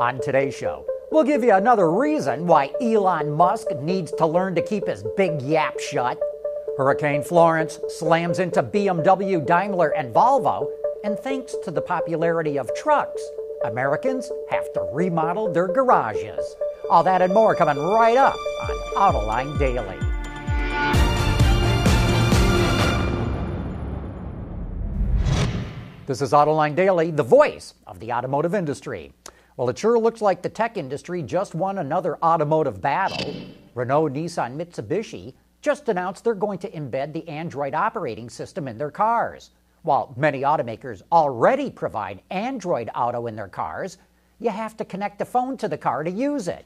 On today's show, we'll give you another reason why Elon Musk needs to learn to keep his big yap shut. Hurricane Florence slams into BMW, Daimler, and Volvo, and thanks to the popularity of trucks, Americans have to remodel their garages. All that and more coming right up on Autoline Daily. This is Autoline Daily, the voice of the automotive industry. Well, it sure looks like the tech industry just won another automotive battle. Renault, Nissan, Mitsubishi just announced they're going to embed the Android operating system in their cars. While many automakers already provide Android Auto in their cars, you have to connect a phone to the car to use it.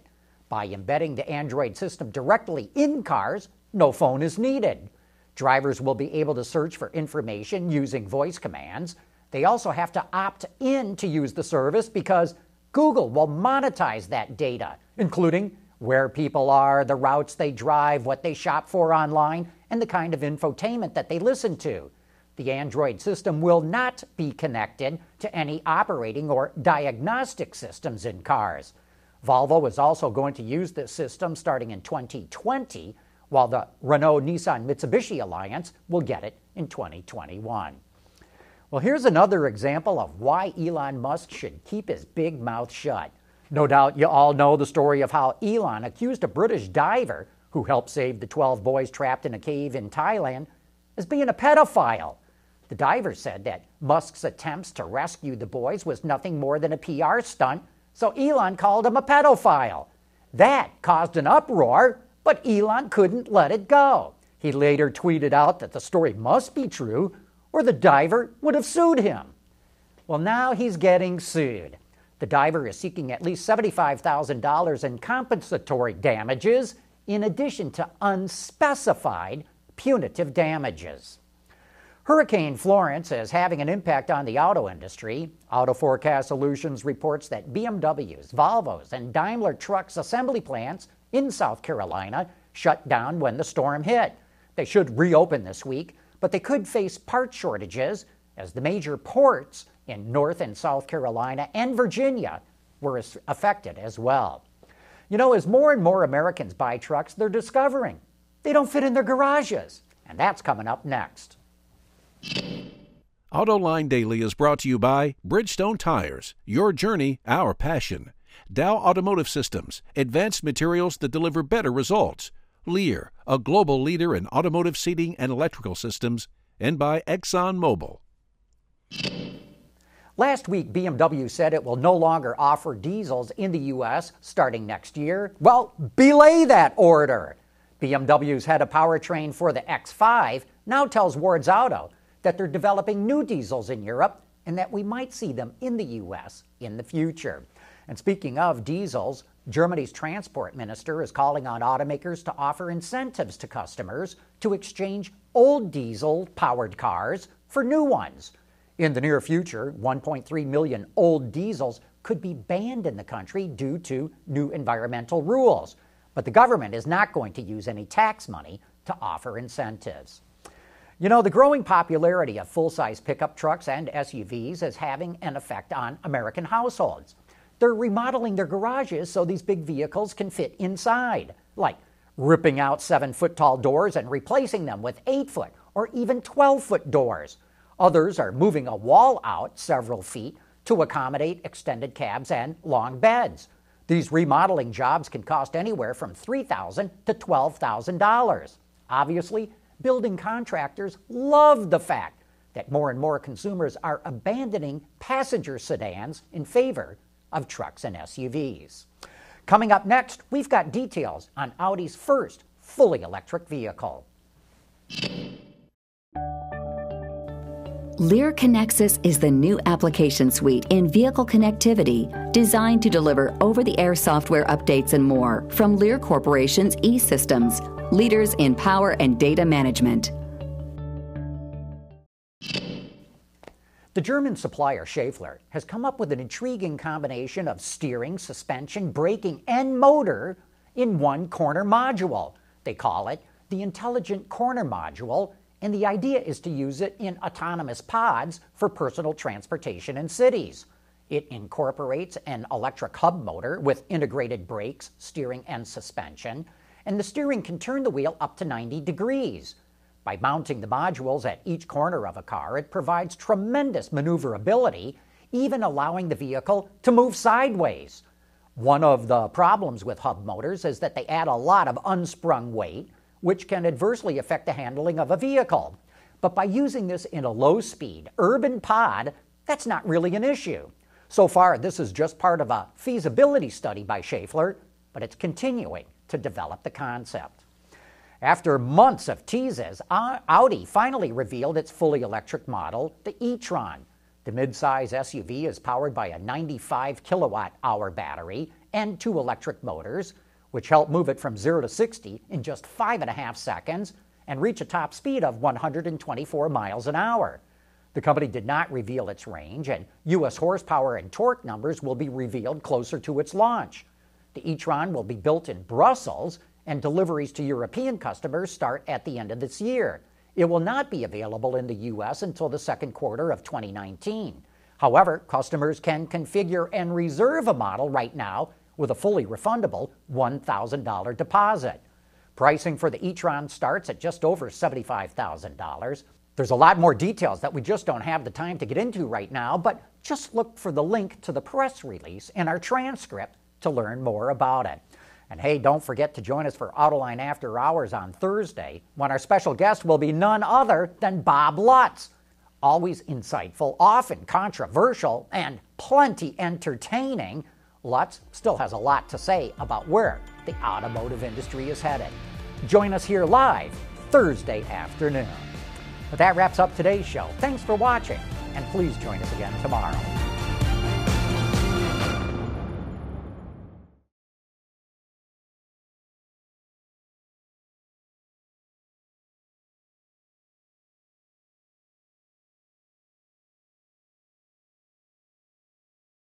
By embedding the Android system directly in cars, no phone is needed. Drivers will be able to search for information using voice commands. They also have to opt in to use the service because Google will monetize that data, including where people are, the routes they drive, what they shop for online, and the kind of infotainment that they listen to. The Android system will not be connected to any operating or diagnostic systems in cars. Volvo is also going to use this system starting in 2020, while the Renault Nissan Mitsubishi alliance will get it in 2021. Well, here's another example of why Elon Musk should keep his big mouth shut. No doubt you all know the story of how Elon accused a British diver who helped save the 12 boys trapped in a cave in Thailand as being a pedophile. The diver said that Musk's attempts to rescue the boys was nothing more than a PR stunt, so Elon called him a pedophile. That caused an uproar, but Elon couldn't let it go. He later tweeted out that the story must be true, or the diver would have sued him. Well, now he's getting sued. The diver is seeking at least $75,000 in compensatory damages, in addition to unspecified punitive damages. Hurricane Florence is having an impact on the auto industry. Auto Forecast Solutions reports that BMWs, Volvos, and Daimler Trucks assembly plants in South Carolina shut down when the storm hit. They should reopen this week, but they could face part shortages as the major ports in North and South Carolina and Virginia were affected as well. You know, as more and more Americans buy trucks, they're discovering they don't fit in their garages. And that's coming up next. AutoLine Daily is brought to you by Bridgestone Tires, your journey, our passion. Dow Automotive Systems, advanced materials that deliver better results. Lear, a global leader in automotive seating and electrical systems, and by ExxonMobil. Last week, BMW said it will no longer offer diesels in the U.S. starting next year. Well, belay that order. BMW's head of powertrain for the X5 now tells Wards Auto that they're developing new diesels in Europe and that we might see them in the U.S. in the future. And speaking of diesels, Germany's transport minister is calling on automakers to offer incentives to customers to exchange old diesel powered cars for new ones. In the near future, 1.3 million old diesels could be banned in the country due to new environmental rules. But the government is not going to use any tax money to offer incentives. You know, the growing popularity of full size pickup trucks and SUVs is having an effect on American households. They're remodeling their garages so these big vehicles can fit inside, like ripping out seven foot tall doors and replacing them with eight foot or even 12 foot doors. Others are moving a wall out several feet to accommodate extended cabs and long beds. These remodeling jobs can cost anywhere from $3,000 to $12,000. Obviously, building contractors love the fact that more and more consumers are abandoning passenger sedans in favor of trucks and SUVs. Coming up next, we've got details on Audi's first fully electric vehicle. Lear Connexus is the new application suite in vehicle connectivity designed to deliver over the air software updates and more from Lear Corporation's e systems, leaders in power and data management. The German supplier Schaeffler has come up with an intriguing combination of steering, suspension, braking, and motor in one corner module. They call it the Intelligent Corner Module, and the idea is to use it in autonomous pods for personal transportation in cities. It incorporates an electric hub motor with integrated brakes, steering, and suspension, and the steering can turn the wheel up to 90 degrees. By mounting the modules at each corner of a car, it provides tremendous maneuverability, even allowing the vehicle to move sideways. One of the problems with hub motors is that they add a lot of unsprung weight, which can adversely affect the handling of a vehicle. But by using this in a low speed urban pod, that's not really an issue. So far, this is just part of a feasibility study by Schaeffler, but it's continuing to develop the concept. After months of teases, Audi finally revealed its fully electric model, the e-tron. The midsize SUV is powered by a 95 kilowatt hour battery and two electric motors, which help move it from 0 to 60 in just five and a half seconds and reach a top speed of 124 miles an hour. The company did not reveal its range, and U.S. horsepower and torque numbers will be revealed closer to its launch. The e-tron will be built in Brussels, and deliveries to European customers start at the end of this year. It will not be available in the U.S. until the second quarter of 2019. However, customers can configure and reserve a model right now with a fully refundable $1,000 deposit. Pricing for the e-tron starts at just over $75,000. There's a lot more details that we just don't have the time to get into right now, but just look for the link to the press release in our transcript to learn more about it. And hey, don't forget to join us for Autoline After Hours on Thursday when our special guest will be none other than Bob Lutz. Always insightful, often controversial, and plenty entertaining, Lutz still has a lot to say about where the automotive industry is headed. Join us here live Thursday afternoon. But that wraps up today's show. Thanks for watching, and please join us again tomorrow.